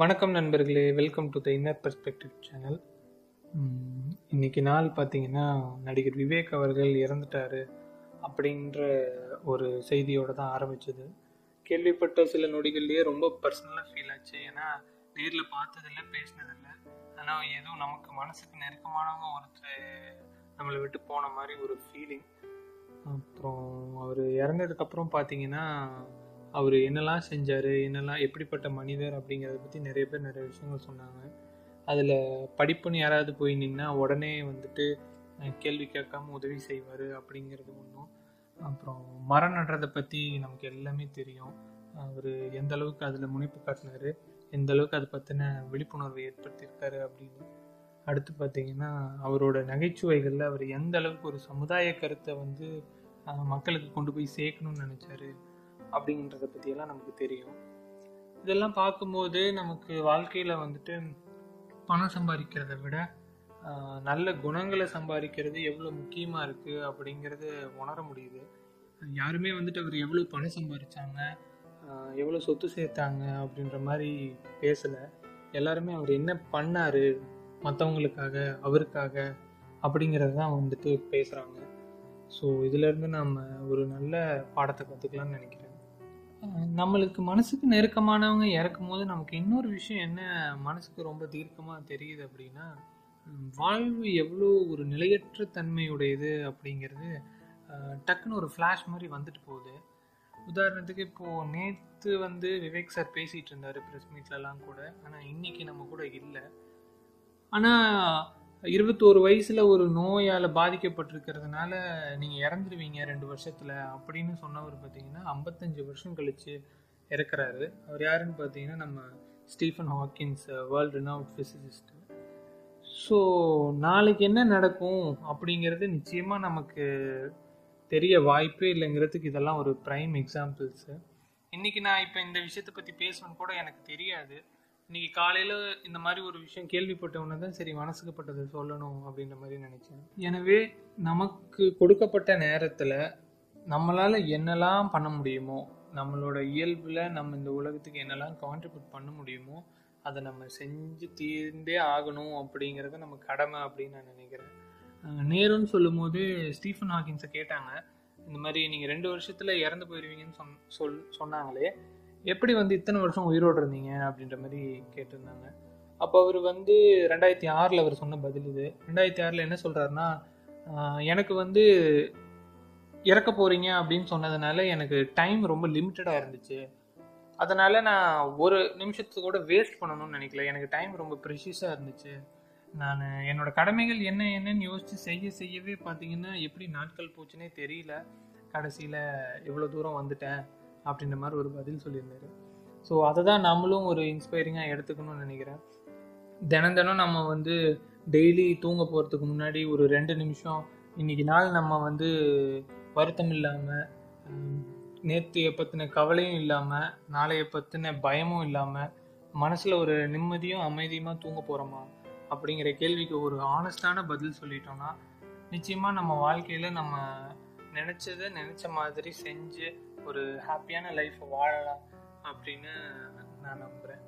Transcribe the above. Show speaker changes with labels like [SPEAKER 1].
[SPEAKER 1] வணக்கம் நண்பர்களே welcome to the inner perspective channel இன்னைக்கு நாள் பார்த்தீங்கன்னா நடிகர் விவேக் அவர்கள் இறந்துட்டாரு அப்படின்ற ஒரு செய்தியோடு தான் ஆரம்பித்தது கேள்விப்பட்ட சில நொடிகள்லேயே ரொம்ப பர்சனலாக ஃபீல் ஆச்சு. ஏன்னா நேரில் பார்த்ததில்ல பேசினதில்லை. ஆனால் ஏதோ நமக்கு மனசுக்கு நெருக்கமானவங்க ஒருத்தர் நம்மளை விட்டு போன மாதிரி ஒரு ஃபீலிங் அப்புறம் அவர் இறந்ததுக்கப்புறம் பார்த்தீங்கன்னா அவர் என்னெல்லாம் செஞ்சார் என்னெல்லாம் எப்படிப்பட்ட மனிதர் அப்படிங்கிறத பற்றி நிறைய பேர் நிறைய விஷயங்கள் சொன்னாங்க. அதில் படிப்புன்னு யாராவது போய் நின்னா உடனே வந்துட்டு கேள்வி கேட்காம உதவி செய்வார் அப்படிங்கிறது ஒன்றும் அப்புறம் மரம் நடுறதை பற்றி நமக்கு எல்லாமே தெரியும். அவர் எந்த அளவுக்கு அதில் முனைப்பு காட்டினார் எந்த அளவுக்கு அதை பற்றின விழிப்புணர்வை ஏற்படுத்தியிருக்காரு அப்படின்னு. அடுத்து பார்த்தீங்கன்னா அவரோட நகைச்சுவைகளில் அவர் எந்த அளவுக்கு ஒரு சமுதாய கருத்தை வந்து மக்களுக்கு கொண்டு போய் சேர்க்கணும்னு நினச்சாரு. அப்படின்றத பற்றியெல்லாம் நமக்கு தெரியும். இதெல்லாம் பார்க்கும்போது நமக்கு வாழ்க்கையில் வந்துட்டு பணம் சம்பாதிக்கிறத விட நல்ல குணங்களை சம்பாதிக்கிறது எவ்வளோ முக்கியமாக இருக்குது அப்படிங்கிறது உணர முடியுது. யாருமே வந்துட்டு அவர் எவ்வளோ பணம் சம்பாதிச்சாங்க எவ்வளோ சொத்து சேர்த்தாங்க அப்படின்ற மாதிரி பேசலை. எல்லாருமே அவர் என்ன பண்ணார் மற்றவங்களுக்காக அவருக்காக அப்படிங்கிறது தான் வந்துட்டு பேசுகிறாங்க ஸோ இதிலேருந்து நம்ம ஒரு நல்ல பாடத்தை கற்றுக்கலாம்னு நினைக்கிறேன். நம்மளுக்கு மனசுக்கு நெருக்கமானவங்க இறக்கும் போது நமக்கு இன்னொரு விஷயம் என்ன? மனசுக்கு ரொம்ப தீர்க்கமாக தெரியுது அப்படின்னா வாழ்வு எவ்வளோ ஒரு நிலையற்ற தன்மையுடையது அப்படிங்கிறது டக்குன்னு ஒரு ஃப்ளாஷ் மாதிரி வந்துட்டு போகுது. உதாரணத்துக்கு இப்போது நேற்று வந்து விவேக் சார் பேசிகிட்டு இருந்தார் ப்ரெஸ் மீட்லலாம் கூட. ஆனால் இன்றைக்கி நம்ம கூட இல்லை. ஆனால் இருபத்தோரு வயசில் ஒரு நோயால் பாதிக்கப்பட்டிருக்கிறதுனால நீங்கள் இறந்துருவீங்க ரெண்டு வருஷத்தில் அப்படின்னு சொன்னவர் பார்த்தீங்கன்னா ஐம்பத்தஞ்சு வருஷம் கழிச்சு இறக்குறாரு. அவர் யாருன்னு பார்த்தீங்கன்னா நம்ம Stephen Hawkins world renowned physicist so நாளைக்கு என்ன நடக்கும் அப்படிங்கிறது நிச்சயமாக நமக்கு தெரிய வாய்ப்பே இல்லைங்கிறதுக்கு இதெல்லாம் ஒரு ப்ரைம் எக்ஸாம்பிள்ஸு இன்றைக்கி நான் இப்போ இந்த விஷயத்தை பற்றி பேசணும்னு கூட எனக்கு தெரியாது. இன்னைக்கு காலையில் இந்த மாதிரி ஒரு விஷயம் கேள்விப்பட்ட உடனே தான் சரி மனசுக்குப்பட்டது சொல்லணும் அப்படின்ற மாதிரி நினச்சேன். எனவே நமக்கு கொடுக்கப்பட்ட நேரத்தில் நம்மளால் என்னெல்லாம் பண்ண முடியுமோ நம்மளோட இயல்பில் நம்ம இந்த உலகத்துக்கு என்னெல்லாம் கான்ட்ரிபியூட் பண்ண முடியுமோ அதை நம்ம செஞ்சு தீர்ந்தே ஆகணும் அப்படிங்கிறது நம்ம கடமை அப்படின்னு நான் நினைக்கிறேன். நேருன்னு நேருன்னு சொல்லும்போது ஸ்டீஃபன் ஹாக்கின்ஸை கேட்டாங்க. இந்த மாதிரி நீங்கள் ரெண்டு வருஷத்தில் இறந்து போயிடுவீங்கன்னு சொன் சொல் சொன்னாங்களே எப்படி வந்து இத்தனை வருஷம் உயிரோடு இருந்தீங்க அப்படின்ற மாதிரி கேட்டிருந்தாங்க. அப்போ அவர் வந்து ரெண்டாயிரத்தி ஆறில் அவர் சொன்ன பதில் இது. ரெண்டாயிரத்தி ஆறில் என்ன சொல்கிறாருன்னா எனக்கு வந்து இறக்க போகிறீங்க அப்படின்னு சொன்னதுனால எனக்கு டைம் ரொம்ப லிமிட்டடாக இருந்துச்சு. அதனால் நான் ஒரு நிமிஷத்துக்கு கூட வேஸ்ட் பண்ணணும்னு நினைக்கல. எனக்கு டைம் ரொம்ப ப்ரெஷியஸாக இருந்துச்சு. நான் என்னோட கடமைகள் என்ன என்னன்னு யோசித்து செய்ய செய்யவே பார்த்தீங்கன்னா எப்படி நாட்கள் போச்சுன்னே தெரியல. கடைசியில் எவ்வளோ தூரம் வந்துட்டேன். அப்படின்ற மாதிரி ஒரு பதில் சொல்லியிருந்தாரு. ஸோ அதை தான் நம்மளும் ஒரு இன்ஸ்பைரிங்காக எடுத்துக்கணும்னு நினைக்கிறேன். தினம் தினம் நம்ம வந்து டெய்லி தூங்க போகிறதுக்கு முன்னாடி ஒரு ரெண்டு நிமிஷம் இன்னைக்கு நாள் நம்ம வந்து வருத்தம் இல்லாமல் நேற்றைய பற்றின கவலையும் இல்லாமல் நாளைய பற்றின பயமும் இல்லாமல் மனசில் ஒரு நிம்மதியும் அமைதியுமா தூங்க போகிறோமா அப்படிங்கிற கேள்விக்கு ஒரு ஆனஸ்டான பதில் சொல்லிட்டோம்னா நிச்சயமாக நம்ம வாழ்க்கையில் நம்ம நினச்சதை நினச்ச மாதிரி செஞ்சு ஒரு ஹாப்பியான லைஃப் வாழலாம் அப்படின்னு நான் நம்புறேன்.